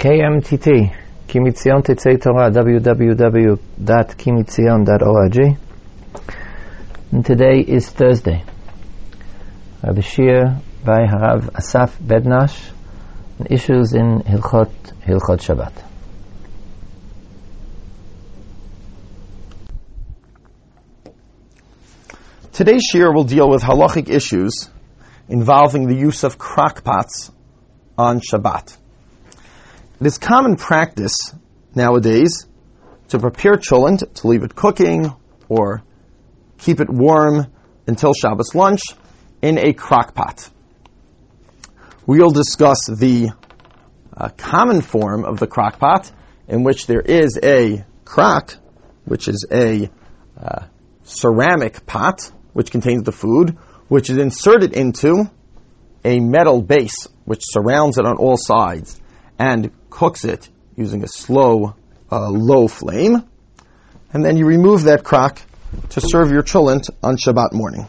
KMTT, Kimitzion Tetzei Torah, www.kimitzion.org. And today is Thursday. Rabbi Shir by Harav Asaf Bednarsh, issues in Hilchot, Hilchot Shabbat. Today's shiur will deal with halachic issues involving the use of crockpots on Shabbat. It is common practice nowadays to prepare cholent, to leave it cooking, or keep it warm until Shabbos lunch in a crock pot. We'll discuss the uh, common form of the crock pot, in which there is a crock, which is a uh, ceramic pot, which contains the food, which is inserted into a metal base, which surrounds it on all sides and cooks it using a slow, uh, low flame. And then you remove that crock to serve your cholent on Shabbat morning.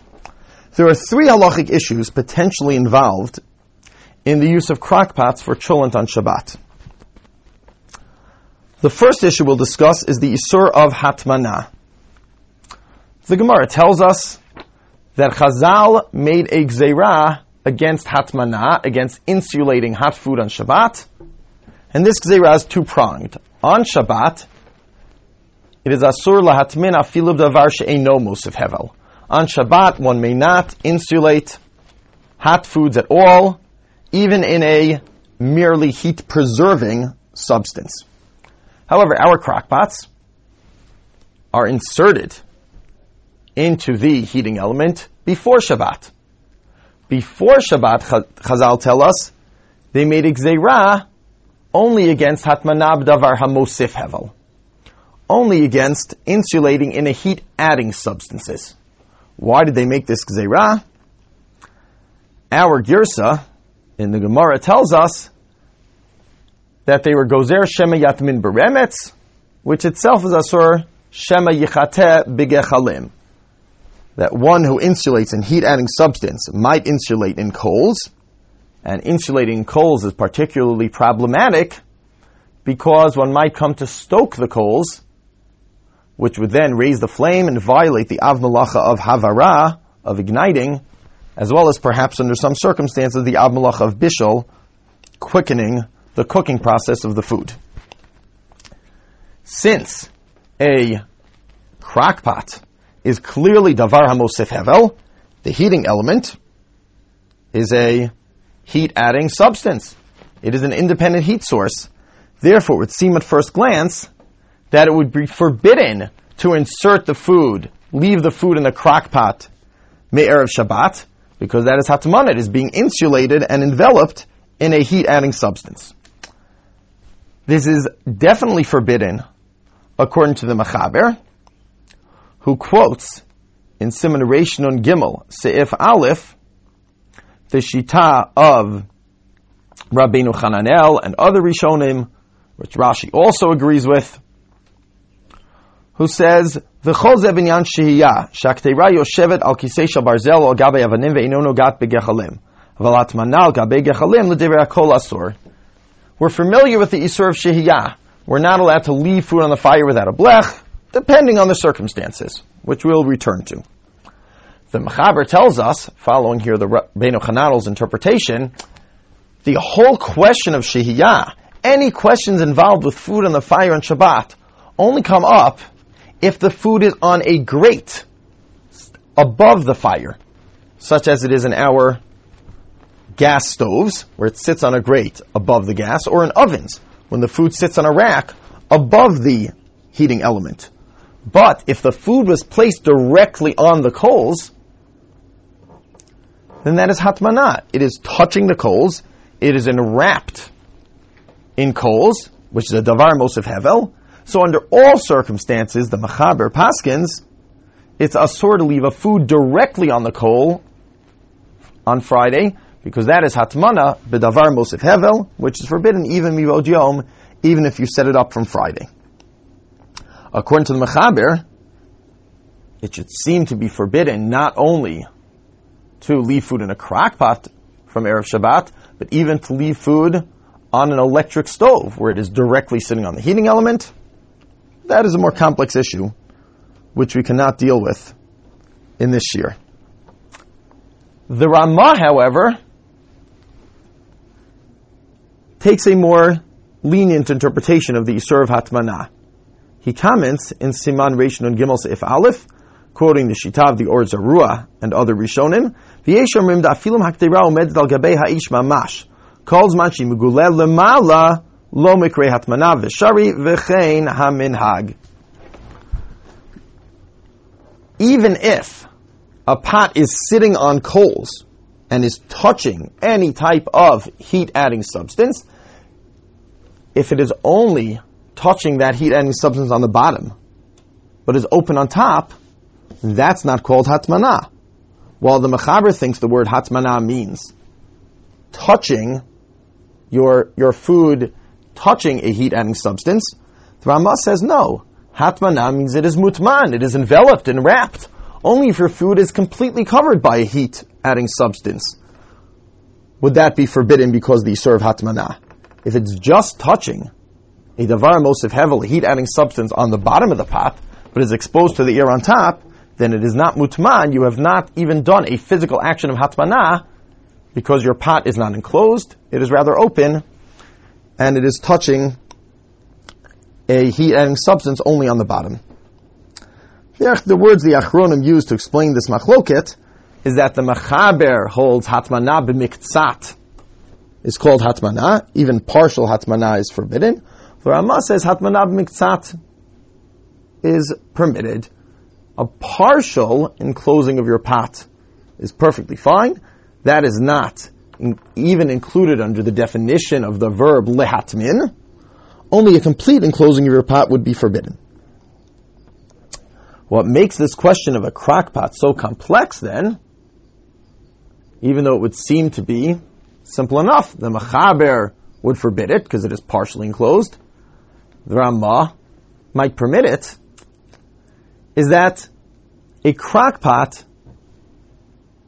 There are three halachic issues potentially involved in the use of crock pots for cholent on Shabbat. The first issue we'll discuss is the Isur of Hatmana. The Gemara tells us that Chazal made a gzeirah against Hatmana, against insulating hot food on Shabbat, and this gzeira is two pronged. On Shabbat, it is asur lahatmin afilu davar she'eno musif hevel. On Shabbat, one may not insulate hot foods at all, even in a merely heat preserving substance. However, our crockpots are inserted into the heating element before Shabbat. Before Shabbat, Chazal tell us, they made a gzeirah only against hatmanab davar hamosif hevel, only against insulating in a heat-adding substances. Why did they make this gzeirah? Our girsa in the Gemara tells us that they were gozer shema yatmin beremetz, which itself is asur shema yichate bigechalim. That one who insulates in heat-adding substance might insulate in coals, and insulating coals is particularly problematic because one might come to stoke the coals, which would then raise the flame and violate the av malacha of havara, of igniting, as well as perhaps under some circumstances the av malacha of bishul, quickening the cooking process of the food. Since a crockpot is clearly davar hamosif hevel, the heating element is a heat adding substance. It is an independent heat source. Therefore, it would seem at first glance that it would be forbidden to insert the food, leave the food in the crock pot, me'er of Shabbat, because that is hatman, it is being insulated and enveloped in a heat adding substance. This is definitely forbidden according to the Machaber, who quotes in Siman Reish Nun Gimel, Se'if Aleph, the Shita of Rabbeinu Hananel and other Rishonim, which Rashi also agrees with, who says, "V'chol ze binyan shehiyah, shakteira yoshevet al kisei barzel al gabe avanim ve'ino nogat begechalim, v'alat manal gabe gechalim l'divrei kol asur." We're familiar with the Isur of Shehiyah. We're not allowed to leave food on the fire without a blech, depending on the circumstances, which we'll return to. The Mechaber tells us, following here the Beno Chananel's interpretation, the whole question of Shehiyah, any questions involved with food on the fire on Shabbat, only come up if the food is on a grate above the fire, such as it is in our gas stoves, where it sits on a grate above the gas, or in ovens, when the food sits on a rack above the heating element. But if the food was placed directly on the coals, then that is hatmana. It is touching the coals. It is enwrapped in coals, which is a davar mosif hevel. So under all circumstances, the machaber paskins, it's asur to leave a food directly on the coal on Friday, because that is hatmana bedavar mosif hevel, which is forbidden even mivod yom, even if you set it up from Friday. According to the machaber, it should seem to be forbidden not only to leave food in a crock pot from Erev Shabbat, but even to leave food on an electric stove where it is directly sitting on the heating element, that is a more complex issue, which we cannot deal with in this year. The Ramah, however, takes a more lenient interpretation of the Isur of Hatmanah. He comments in Siman Reish Nun Gimel Seif Aleph, quoting the Shita of the Or Zarua and other Rishonim, V'yesh omrim da'afilim hakteira omedet al gabei ha'ish mamash, kol zman shi megulel lemala lo mikre hatmana v'shari v'chein haminhag. Even if a pot is sitting on coals and is touching any type of heat adding substance, if it is only touching that heat adding substance on the bottom, but is open on top, that's not called hatmana. While the Mechaber thinks the word hatmana means touching your, your food, touching a heat adding substance, the Ramah says no. Hatmana means it is mutman, it is enveloped and wrapped. Only if your food is completely covered by a heat adding substance would that be forbidden because they serve hatmana. If it's just touching a davar mosif heavily heat adding substance on the bottom of the pot, but is exposed to the air on top, then it is not mutman. You have not even done a physical action of hatmana because your pot is not enclosed. It is rather open, and it is touching a heat adding substance only on the bottom. The words the Achronim use to explain this machloket is that the Machaber holds hatmana b'miktzat is called hatmana. Even partial hatmana is forbidden. The Ramah says hatmana b'miktzat is permitted. A partial enclosing of your pot is perfectly fine. That is not in, even included under the definition of the verb lehatmin. Only a complete enclosing of your pot would be forbidden. What makes this question of a crock pot so complex then, even though it would seem to be simple enough, the Machaber would forbid it because it is partially enclosed. The Ramah might permit it, is that a crock pot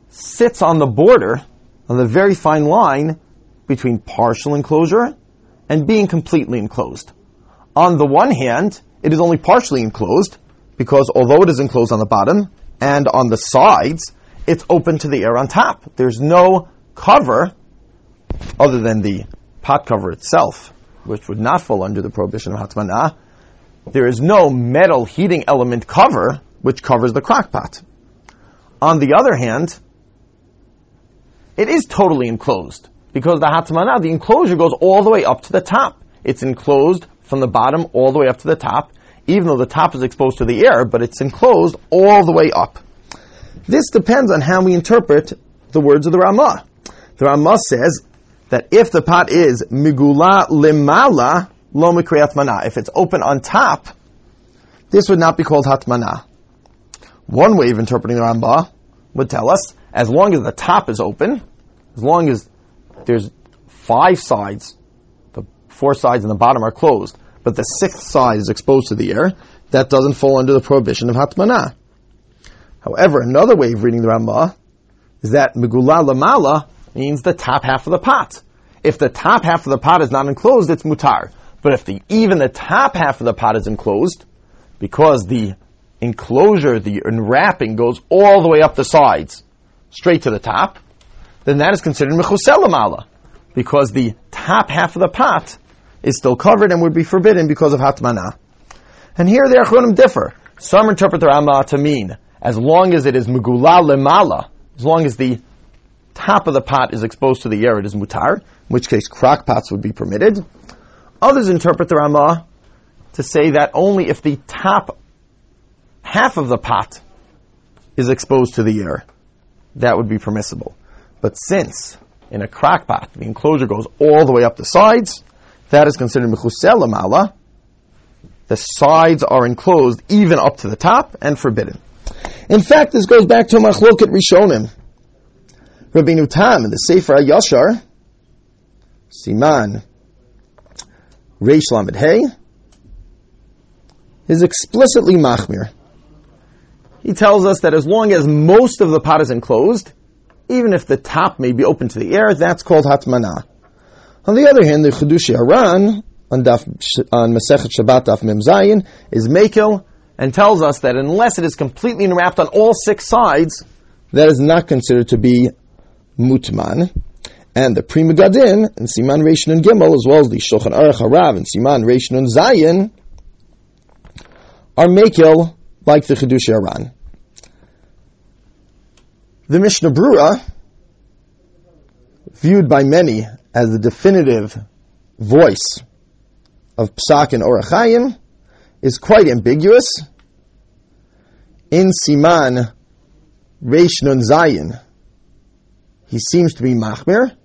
sits on the border, on the very fine line between partial enclosure and being completely enclosed. On the one hand, it is only partially enclosed because although it is enclosed on the bottom and on the sides, it's open to the air on top. There's no cover other than the pot cover itself, which would not fall under the prohibition of hatmanah. There is no metal heating element cover which covers the crock pot. On the other hand, it is totally enclosed because the hatmanah, the enclosure goes all the way up to the top. It's enclosed from the bottom all the way up to the top, even though the top is exposed to the air, but it's enclosed all the way up. This depends on how we interpret the words of the Ramah. The Ramah says that if the pot is migula limala lo hatmana, if it's open on top, this would not be called hatmana. One way of interpreting the Ramah would tell us, as long as the top is open, as long as there's five sides, the four sides and the bottom are closed, but the sixth side is exposed to the air, that doesn't fall under the prohibition of hatmana. However, another way of reading the Ramah is that megula lamala means the top half of the pot. If the top half of the pot is not enclosed, it's mutar. But if the, even the top half of the pot is enclosed, because the enclosure, the enwrapping goes all the way up the sides, straight to the top, then that is considered mechusel because the top half of the pot is still covered and would be forbidden because of hatmana. And here the Achronim differ. Some interpret the Ramah to mean as long as it is megula lemala, as long as the top of the pot is exposed to the air, it is mutar, in which case crock pots would be permitted. Others interpret the Ramah to say that only if the top half of the pot is exposed to the air, that would be permissible. But since in a crock pot the enclosure goes all the way up the sides, that is considered mechusel lamala. The sides are enclosed even up to the top and forbidden. In fact, this goes back to Machloket Rishonim. Rabbeinu Tam in the Sefer Yashar, Siman, Reish Lamed Hey, is explicitly machmir. He tells us that as long as most of the pot is enclosed, even if the top may be open to the air, that's called hatmana. On the other hand, the Chiddushei HaRan on, Daf, Masechet Shabbat Daf Mem Zayin is Mekel and tells us that unless it is completely enwrapped on all six sides, that is not considered to be mutman. And the Pri Megadim and Siman Reishin and Gimel, as well as the Shulchan Aruch Harav and Siman Reishin and Zayin, are Mekel like the Chiddushei HaRan. The Mishnah Brura, viewed by many as the definitive voice of Psak and Orach Chayim, is quite ambiguous. In Siman Reish Nun Zayin, he seems to be Machmir,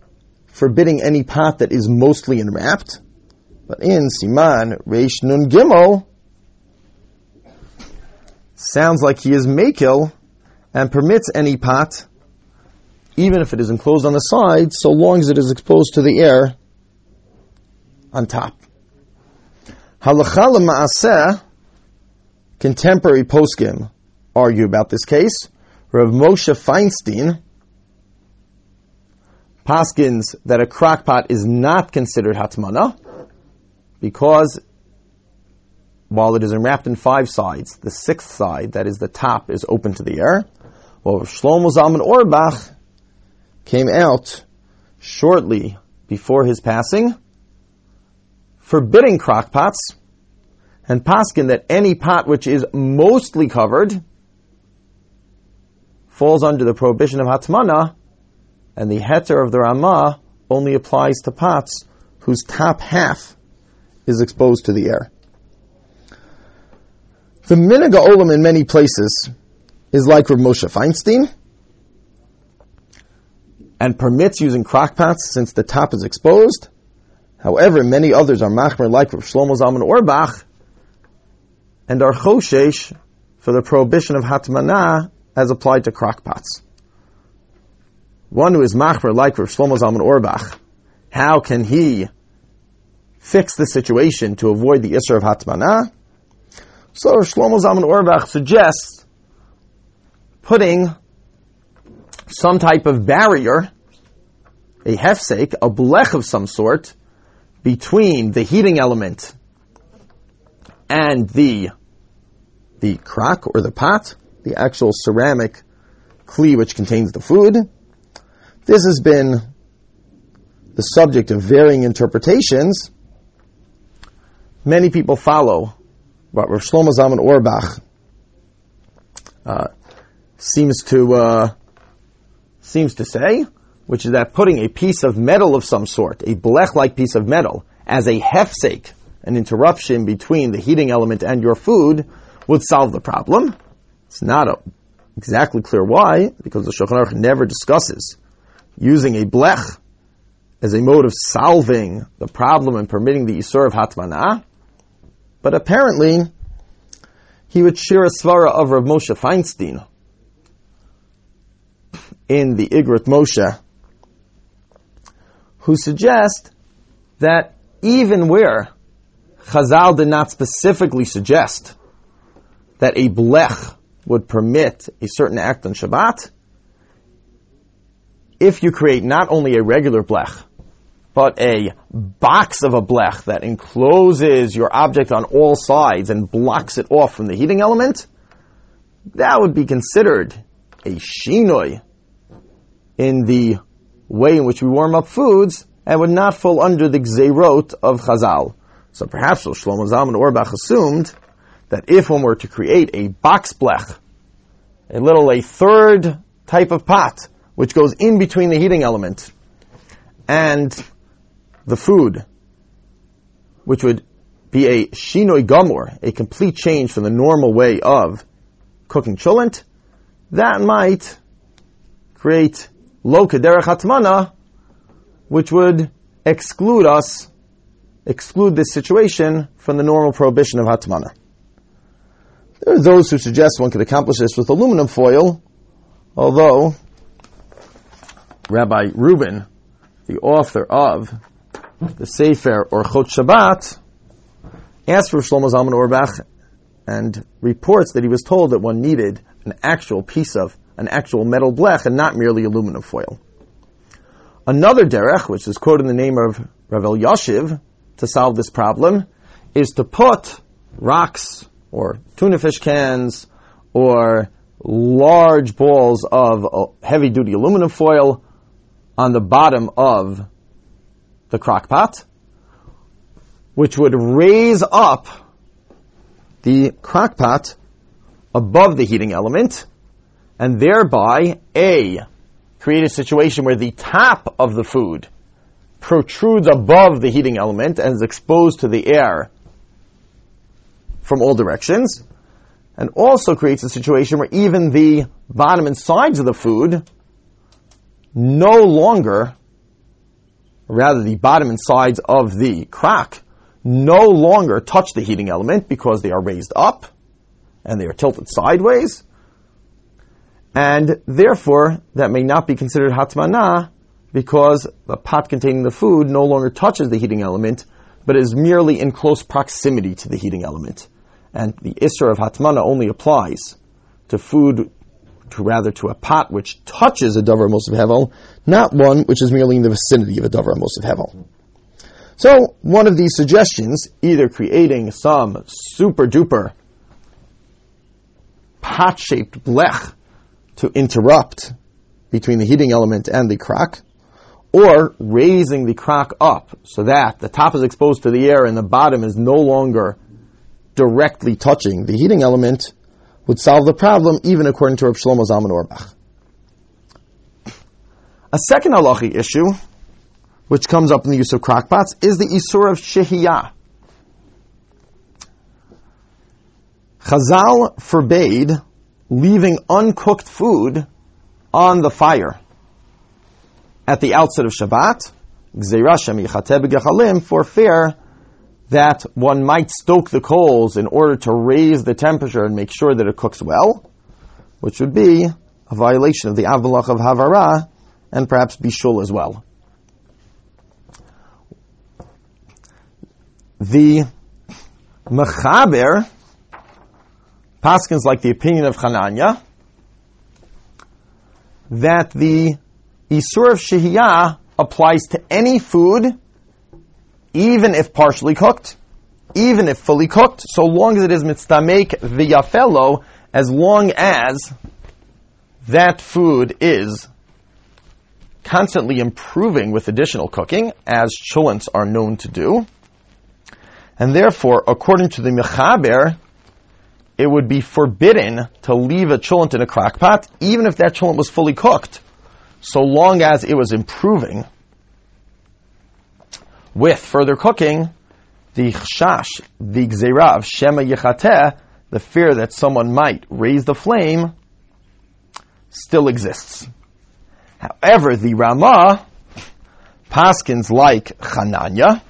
forbidding any pot that is mostly enwrapped. But in Siman Reish Nun Gimel, sounds like he is Mekil and permits any pot, even if it is enclosed on the side, so long as it is exposed to the air on top. Halacha ma'aseh, contemporary poskim argue about this case. Rav Moshe Feinstein paskins that a crockpot is not considered hatmana because while it is enwrapped in five sides, the sixth side, that is the top, is open to the air. Well, Shlomo Zalman Auerbach came out shortly before his passing forbidding crock pots, and paskin that any pot which is mostly covered falls under the prohibition of hatmana, and the heter of the Ramah only applies to pots whose top half is exposed to the air. The Minaga Olam in many places is like Rav Moshe Feinstein and permits using crockpots since the top is exposed, However, many others are machmir like Rav Shlomo Zalman Auerbach and are choshesh for the prohibition of hatmana as applied to crockpots. One who is machmir like Rav Shlomo Zalman Auerbach, how can he fix the situation to avoid the isser of hatmana? So Shlomo Zalman Auerbach suggests putting some type of barrier, a hefsek, a blech of some sort, between the heating element and the the crock or the pot, the actual ceramic kli which contains the food. This has been the subject of varying interpretations. Many people follow what Rav Shlomo Zalman Auerbach uh, seems to uh, seems to say, which is that putting a piece of metal of some sort, a blech-like piece of metal, as a hefsek, an interruption between the heating element and your food, would solve the problem. It's not a, exactly clear why, because the Shulchan Aruch never discusses using a blech as a mode of solving the problem and permitting the Isur of Hatmanah. But apparently, he would share a svara of Rav Moshe Feinstein in the Igrot Moshe who suggest that even where Chazal did not specifically suggest that a blech would permit a certain act on Shabbat, if you create not only a regular blech, but a box of a blech that encloses your object on all sides and blocks it off from the heating element, that would be considered a shinoi in the way in which we warm up foods and would not fall under the gzeirot of Chazal. So perhaps Shlomo Zalman Auerbach assumed that if one were to create a box blech, a little, a third type of pot, which goes in between the heating element and the food, which would be a shinoi gamor, a complete change from the normal way of cooking cholent, that might create lo kederach hatmana, which would exclude us, exclude this situation from the normal prohibition of hatmana. There are those who suggest one could accomplish this with aluminum foil, although Rabbi Rubin, the author of the Sefer Orchot Shabbat, asked for Shlomo Zalman Auerbach and reports that he was told that one needed an actual piece of an actual metal blech and not merely aluminum foil. Another derech, which is quoted in the name of Rav Elyashiv, to solve this problem, is to put rocks or tuna fish cans or large balls of uh, heavy duty aluminum foil on the bottom of the crock pot, which would raise up the crock pot above the heating element and thereby A, create a situation where the top of the food protrudes above the heating element and is exposed to the air from all directions, and also creates a situation where even the bottom and sides of the food no longer, rather the bottom and sides of the crock, no longer touch the heating element because they are raised up and they are tilted sideways, and therefore that may not be considered hatmana because the pot containing the food no longer touches the heating element, but is merely in close proximity to the heating element. And the isra of hatmana only applies to food, to rather to a pot which touches a davar of hevel, not one which is merely in the vicinity of a davar of hevel. So, one of these suggestions, either creating some super duper pot shaped blech to interrupt between the heating element and the crock, or raising the crock up so that the top is exposed to the air and the bottom is no longer directly touching the heating element, would solve the problem even according to Rav Shlomo Zalman Auerbach. A second halachi issue, which comes up in the use of crockpots, is the isur of shehiyah. Chazal forbade leaving uncooked food on the fire at the outset of Shabbat, for fear that one might stoke the coals in order to raise the temperature and make sure that it cooks well, which would be a violation of the Avalach of Havara and perhaps Bishul as well. The Mechaber Paskins like the opinion of Hananya that the Isur of Shehiyah applies to any food, even if partially cooked, even if fully cooked, so long as it is mitzamek v'yafelo, as long as that food is constantly improving with additional cooking, as chulents are known to do. And therefore, according to the Mechaber, it would be forbidden to leave a cholent in a crock pot, even if that cholent was fully cooked, so long as it was improving. With further cooking, the chshash, the gzerav, shema yechateh, the fear that someone might raise the flame, still exists. However, the Rama, Paskins like Chananya,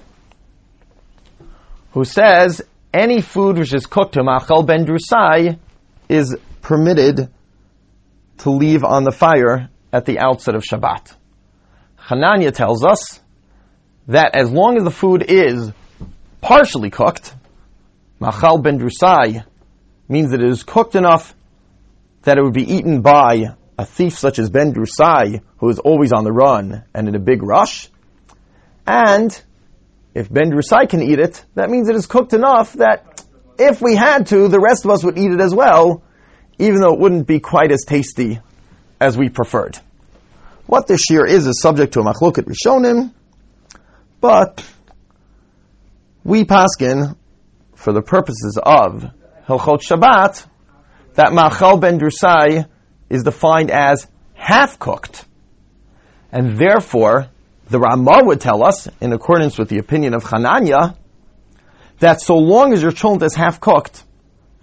who says any food which is cooked to machal ben drusai is permitted to leave on the fire at the outset of Shabbat. Hananya tells us that as long as the food is partially cooked, machal ben drusai means that it is cooked enough that it would be eaten by a thief such as Ben Drusai, who is always on the run and in a big rush, and if Ben Drusai can eat it, that means it is cooked enough that if we had to, the rest of us would eat it as well, even though it wouldn't be quite as tasty as we preferred. What this shear is is subject to a machloket rishonim, but we paskin, for the purposes of Hilchot Shabbat, that machal ben drusai is defined as half cooked, and therefore the Ramah would tell us, in accordance with the opinion of Hananya, that so long as your cholent is half cooked,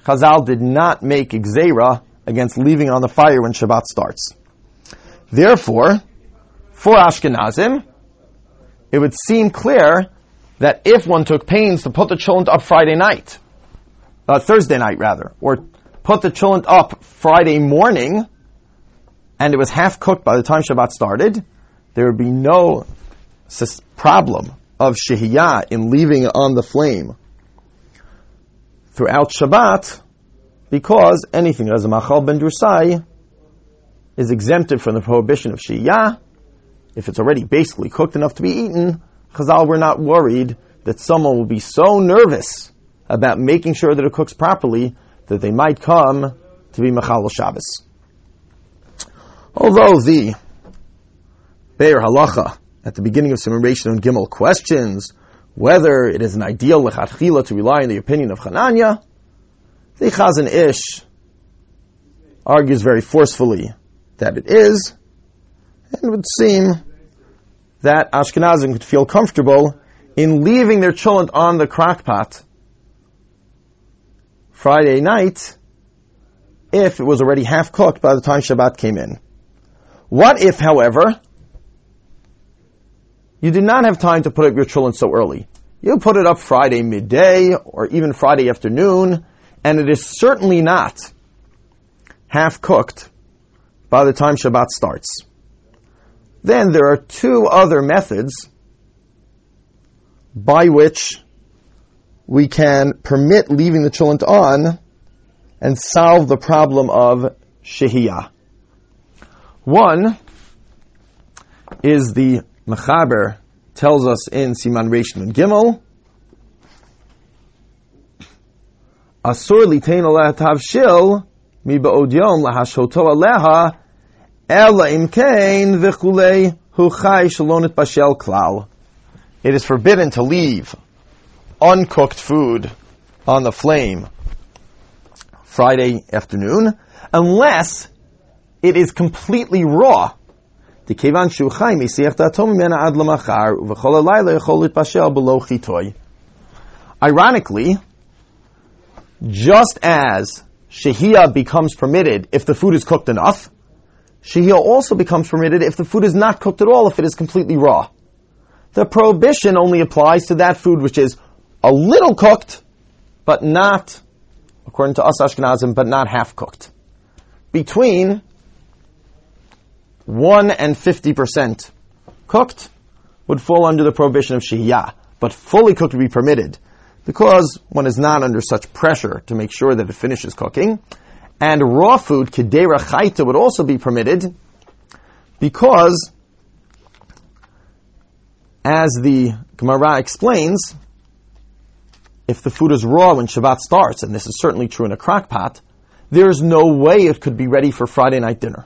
Chazal did not make Xera against leaving on the fire when Shabbat starts. Therefore, for Ashkenazim, it would seem clear that if one took pains to put the cholent up Friday night, uh, Thursday night rather, or put the cholent up Friday morning, and it was half cooked by the time Shabbat started, there would be no problem of shehiyah in leaving on the flame throughout Shabbat because anything as a machal ben drusai is exempted from the prohibition of shehiyah if it's already basically cooked enough to be eaten, Chazal were not worried that someone will be so nervous about making sure that it cooks properly that they might come to be Machal Shabbos. Although the Biur Halacha at the beginning of Simmeration on Gimel questions whether it is an ideal lechatchila to rely on the opinion of Chananya, the Chazon Ish argues very forcefully that it is, it would seem that Ashkenazim could feel comfortable in leaving their cholent on the crockpot Friday night if it was already half cooked by the time Shabbat came in. What if, however, you did not have time to put up your cholent so early? You put it up Friday midday or even Friday afternoon, and it is certainly not half cooked by the time Shabbat starts. Then there are two other methods by which we can permit leaving the cholent on and solve the problem of shehiyah. One is the Mechaber tells us in Siman Reish and Gimel, Asur litain tav shil mi ba'od yom lahashoto aleha It is forbidden to leave uncooked food on the flame Friday afternoon unless it is completely raw. Ironically, just as shehiyah becomes permitted if the food is cooked enough, shehiyah also becomes permitted if the food is not cooked at all, if it is completely raw. The prohibition only applies to that food which is a little cooked, but not, according to us Ashkenazim, but not half cooked. Between 1 and 50% cooked would fall under the prohibition of shehiyah, but fully cooked would be permitted because one is not under such pressure to make sure that it finishes cooking. And raw food, kedera chayta, would also be permitted because, as the Gemara explains, if the food is raw when Shabbat starts, and this is certainly true in a crock pot, there is no way it could be ready for Friday night dinner.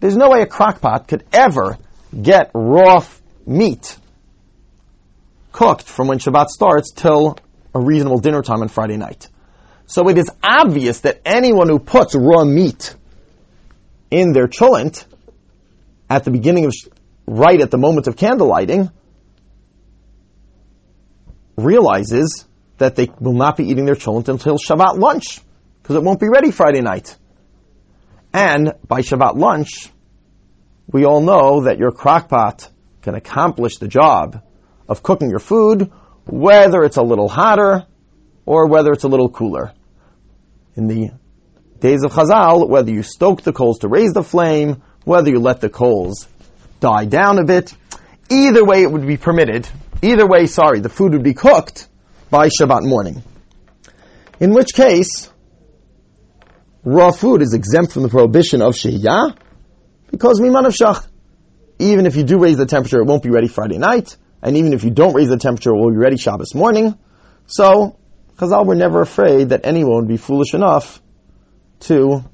There's no way a crock pot could ever get raw f- meat cooked from when Shabbat starts till a reasonable dinner time on Friday night. So it is obvious that anyone who puts raw meat in their cholent at the beginning of, right at the moment of candle lighting, realizes that they will not be eating their cholent until Shabbat lunch, because it won't be ready Friday night. And by Shabbat lunch, we all know that your crockpot can accomplish the job of cooking your food, whether it's a little hotter or whether it's a little cooler. In the days of Chazal, whether you stoke the coals to raise the flame, whether you let the coals die down a bit, either way it would be permitted. Either way, sorry, the food would be cooked by Shabbat morning. In which case, raw food is exempt from the prohibition of Shehiyah, because miman of shach. Even if you do raise the temperature, it won't be ready Friday night, and even if you don't raise the temperature, it will be ready Shabbos morning. So, Chazal were never afraid that anyone would be foolish enough to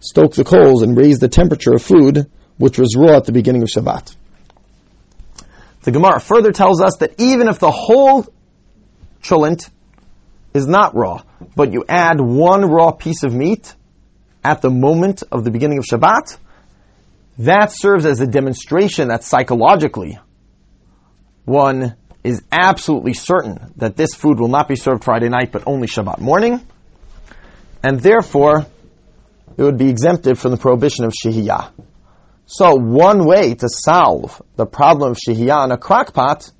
stoke the coals and raise the temperature of food, which was raw at the beginning of Shabbat. The Gemara further tells us that even if the whole cholent is not raw, but you add one raw piece of meat at the moment of the beginning of Shabbat, that serves as a demonstration that psychologically one is absolutely certain that this food will not be served Friday night but only Shabbat morning, and therefore it would be exempted from the prohibition of shehiyah. So one way to solve the problem of shehiyah in a crockpot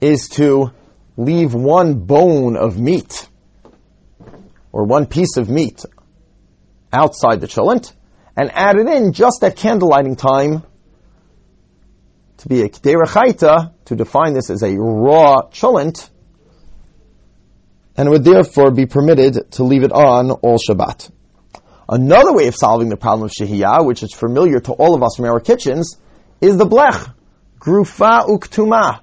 is to leave one bone of meat or one piece of meat outside the cholent and add it in just at candle lighting time to be a kdera to define this as a raw cholent, and would therefore be permitted to leave it on all Shabbat. Another way of solving the problem of shehiyah, which is familiar to all of us from our kitchens, is the blech. Grufa uktuma.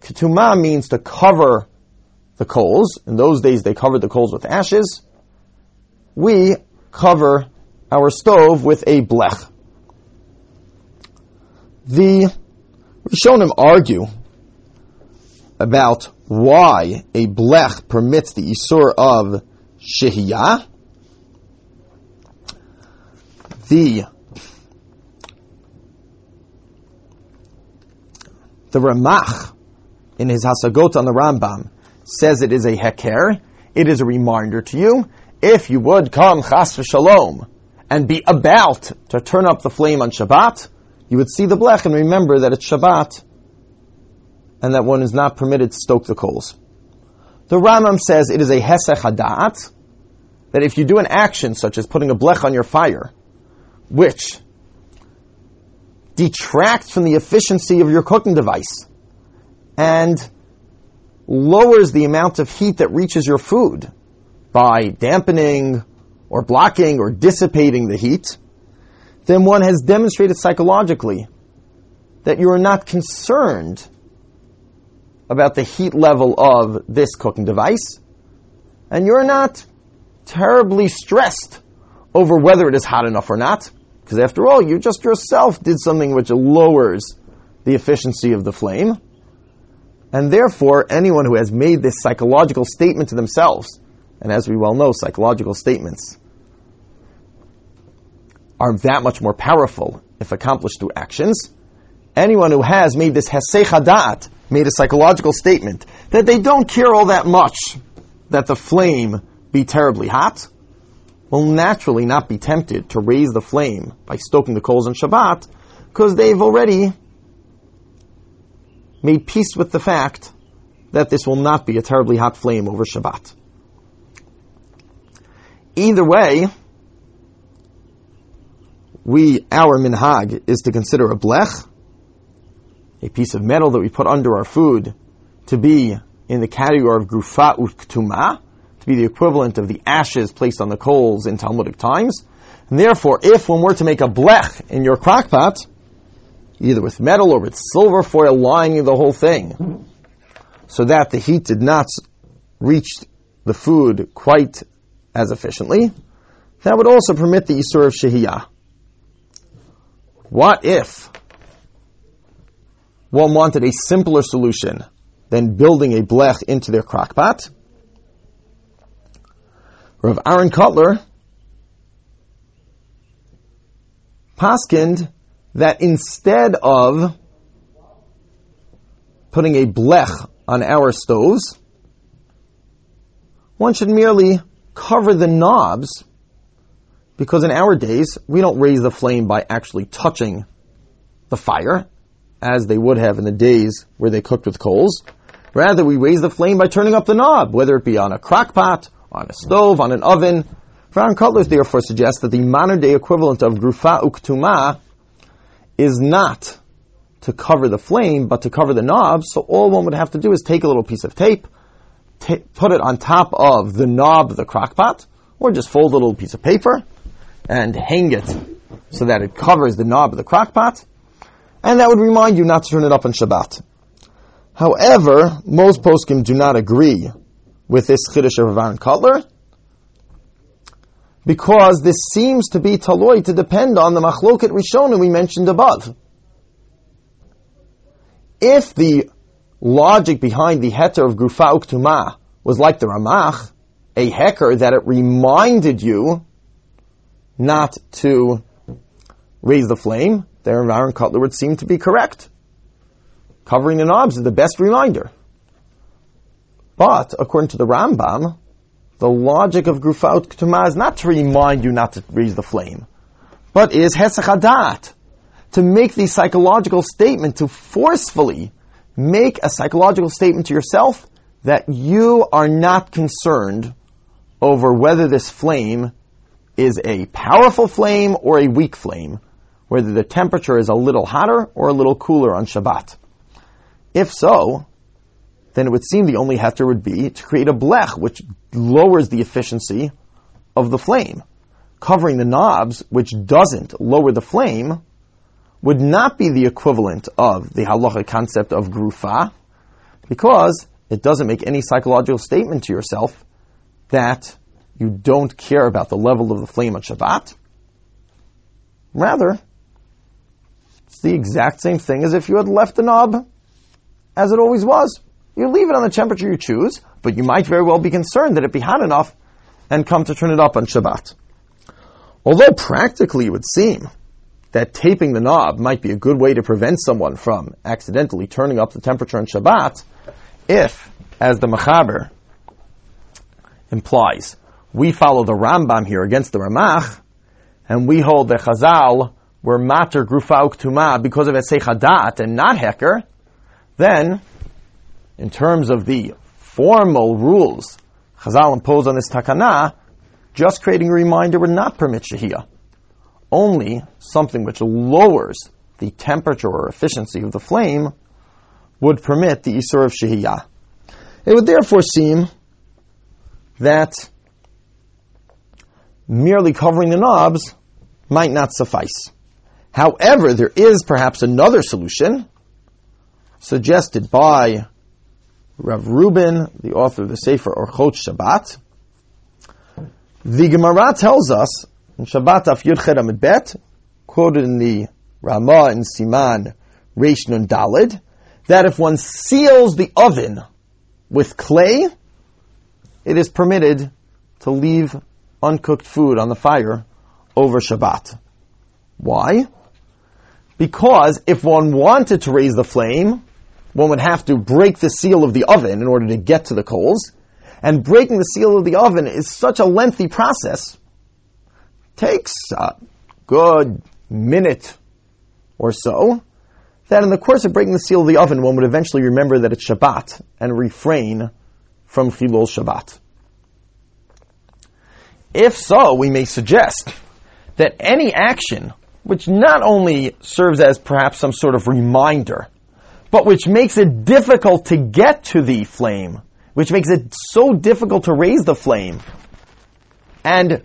Ktuma means to cover the coals. In those days, they covered the coals with ashes. We cover our stove with a blech. The Rishonim argue about why a blech permits the isur of shehiyah. The the Ramach in his Hasagot on the Rambam says it is a heker. It is a reminder to you if you would come chas v'shalom and be about to turn up the flame on Shabbat, you would see the blech and remember that it's Shabbat and that one is not permitted to stoke the coals. The Rambam says it is a hesech hadat, that if you do an action such as putting a blech on your fire, which detracts from the efficiency of your cooking device and lowers the amount of heat that reaches your food by dampening or blocking or dissipating the heat, then one has demonstrated psychologically that you are not concerned about the heat level of this cooking device, and you're not terribly stressed over whether it is hot enough or not, because after all, you just yourself did something which lowers the efficiency of the flame. And therefore, anyone who has made this psychological statement to themselves, and as we well know, psychological statements are that much more powerful if accomplished through actions. Anyone who has made this hesechadat, made a psychological statement that they don't care all that much that the flame be terribly hot, will naturally not be tempted to raise the flame by stoking the coals on Shabbat, because they've already made peace with the fact that this will not be a terribly hot flame over Shabbat. Either way, we, our minhag is to consider a blech, a piece of metal that we put under our food, to be in the category of grufa uktuma, to be the equivalent of the ashes placed on the coals in Talmudic times. And therefore, if when we're to make a blech in your crockpot, either with metal or with silver foil lining the whole thing, so that the heat did not reach the food quite as efficiently, that would also permit the Isur of Shehiyah. What if one wanted a simpler solution than building a blech into their crockpot? Rav Aaron Kotler paskind that instead of putting a blech on our stoves, one should merely cover the knobs because in our days, we don't raise the flame by actually touching the fire as they would have in the days where they cooked with coals. Rather, we raise the flame by turning up the knob, whether it be on a crock pot, on a stove, on an oven. Aaron Kotler therefore suggests that the modern day equivalent of grufa uktuma is not to cover the flame, but to cover the knob. So all one would have to do is take a little piece of tape, t- put it on top of the knob of the crockpot, or just fold a little piece of paper and hang it so that it covers the knob of the crockpot, and that would remind you not to turn it up on Shabbat. However, most poskim do not agree with this chiddush of Aaron Kotler, because this seems to be taloi to depend on the machloket rishona we mentioned above. If the logic behind the heter of grufa uktuma was like the Ramach, a heker that it reminded you not to raise the flame, then Aaron Kotler would seem to be correct. Covering the knobs is the best reminder. But according to the Rambam, the logic of grufa uktuma is not to remind you not to raise the flame, but is Hesachadat, to make the psychological statement, to forcefully make a psychological statement to yourself that you are not concerned over whether this flame is a powerful flame or a weak flame, whether the temperature is a little hotter or a little cooler on Shabbat. If so, then it would seem the only heter would be to create a blech, which lowers the efficiency of the flame. Covering the knobs, which doesn't lower the flame, would not be the equivalent of the halacha concept of grufa, because it doesn't make any psychological statement to yourself that you don't care about the level of the flame on Shabbat. Rather, it's the exact same thing as if you had left the knob as it always was. You leave it on the temperature you choose, but you might very well be concerned that it be hot enough and come to turn it up on Shabbat. Although practically it would seem that taping the knob might be a good way to prevent someone from accidentally turning up the temperature on Shabbat, if, as the Mechaber implies, we follow the Rambam here against the Ramach, and we hold that Chazal were mater grufa uktuma because of Hesech Hadaat and not Heker, then, in terms of the formal rules Chazal impose on this takana, just creating a reminder would not permit Shehiyah. Only something which lowers the temperature or efficiency of the flame would permit the Isur of Shehiyah. It would therefore seem that merely covering the knobs might not suffice. However, there is perhaps another solution suggested by Rav Rubin, the author of the Sefer Orchot Shabbat. The Gemara tells us in Shabbat Af Yud Amud Bet, quoted in the Ramah and Siman Reish Nun Dalid, that if one seals the oven with clay, it is permitted to leave uncooked food on the fire over Shabbat. Why? Because if one wanted to raise the flame, one would have to break the seal of the oven in order to get to the coals. And breaking the seal of the oven is such a lengthy process. Takes a good minute or so. That in the course of breaking the seal of the oven, one would eventually remember that it's Shabbat and refrain from Chilul Shabbat. If so, we may suggest that any action which not only serves as perhaps some sort of reminder but which makes it difficult to get to the flame, which makes it so difficult to raise the flame. And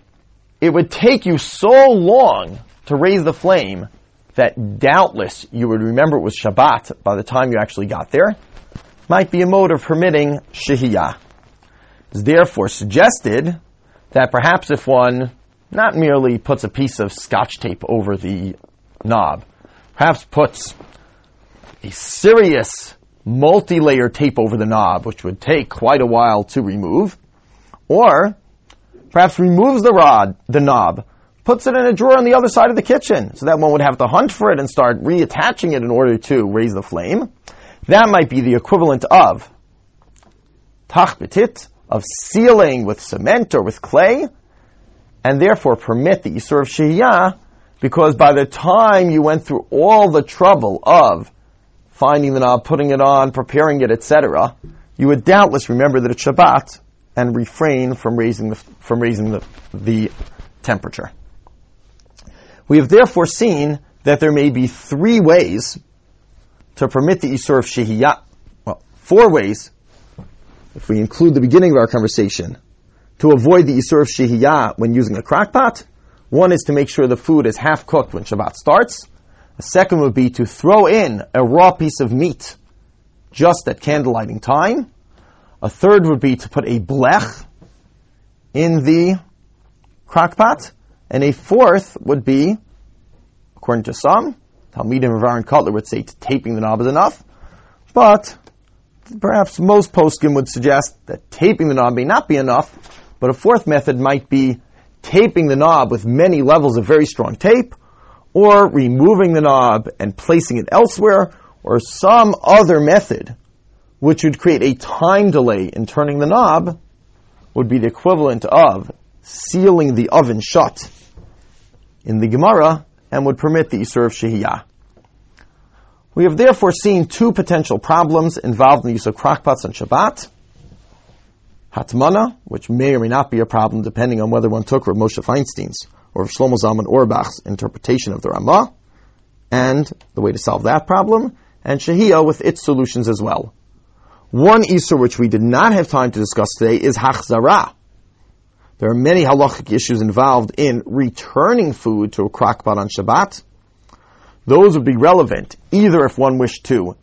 it would take you so long to raise the flame that doubtless you would remember it was Shabbat by the time you actually got there, might be a mode of permitting Shehiyah. It's therefore suggested that perhaps if one not merely puts a piece of scotch tape over the knob, perhaps puts a serious multi-layer tape over the knob, which would take quite a while to remove, or perhaps removes the rod, the knob, puts it in a drawer on the other side of the kitchen, so that one would have to hunt for it and start reattaching it in order to raise the flame. That might be the equivalent of tachbetit, of sealing with cement or with clay, and therefore permit the Isur of Shehiyah, because by the time you went through all the trouble of finding the knob, putting it on, preparing it, etc., you would doubtless remember that it's Shabbat and refrain from raising the, from raising the, the temperature. We have therefore seen that there may be three ways to permit the Isur of Shehiyah, well, four ways, if we include the beginning of our conversation, to avoid the Isur of Shehiyah when using a crock pot. One is to make sure the food is half cooked when Shabbat starts. A second would be to throw in a raw piece of meat just at candlelighting time. A third would be to put a blech in the crockpot. And a fourth would be, according to some, Talmidim of Aaron Kotler would say taping the knob is enough. But perhaps most poskim would suggest that taping the knob may not be enough, but a fourth method might be taping the knob with many levels of very strong tape, or removing the knob and placing it elsewhere, or some other method which would create a time delay in turning the knob, would be the equivalent of sealing the oven shut in the Gemara and would permit the Isur of Shehiyah. We have therefore seen two potential problems involved in the use of crockpots on Shabbat. Hatmana, which may or may not be a problem depending on whether one took Rav Moshe Feinstein's or Shlomo Zalman Auerbach's interpretation of the Ramah, and the way to solve that problem, and Shehiyah with its solutions as well. One Isur which we did not have time to discuss today is Hachzara. There are many halachic issues involved in returning food to a crockpot on Shabbat. Those would be relevant either if one wished to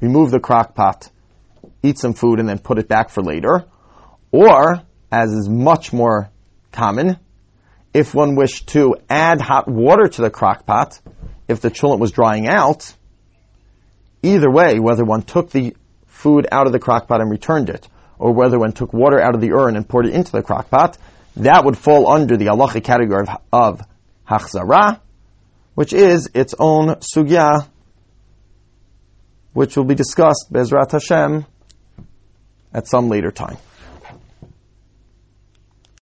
remove the crock pot, eat some food, and then put it back for later, or, as is much more common, if one wished to add hot water to the crock pot, if the cholent was drying out, either way, whether one took the food out of the crock pot and returned it, or whether one took water out of the urn and poured it into the crock pot, that would fall under the halachic category of, of hachzara, which is its own sugya, which will be discussed, Bezrat Hashem, at some later time.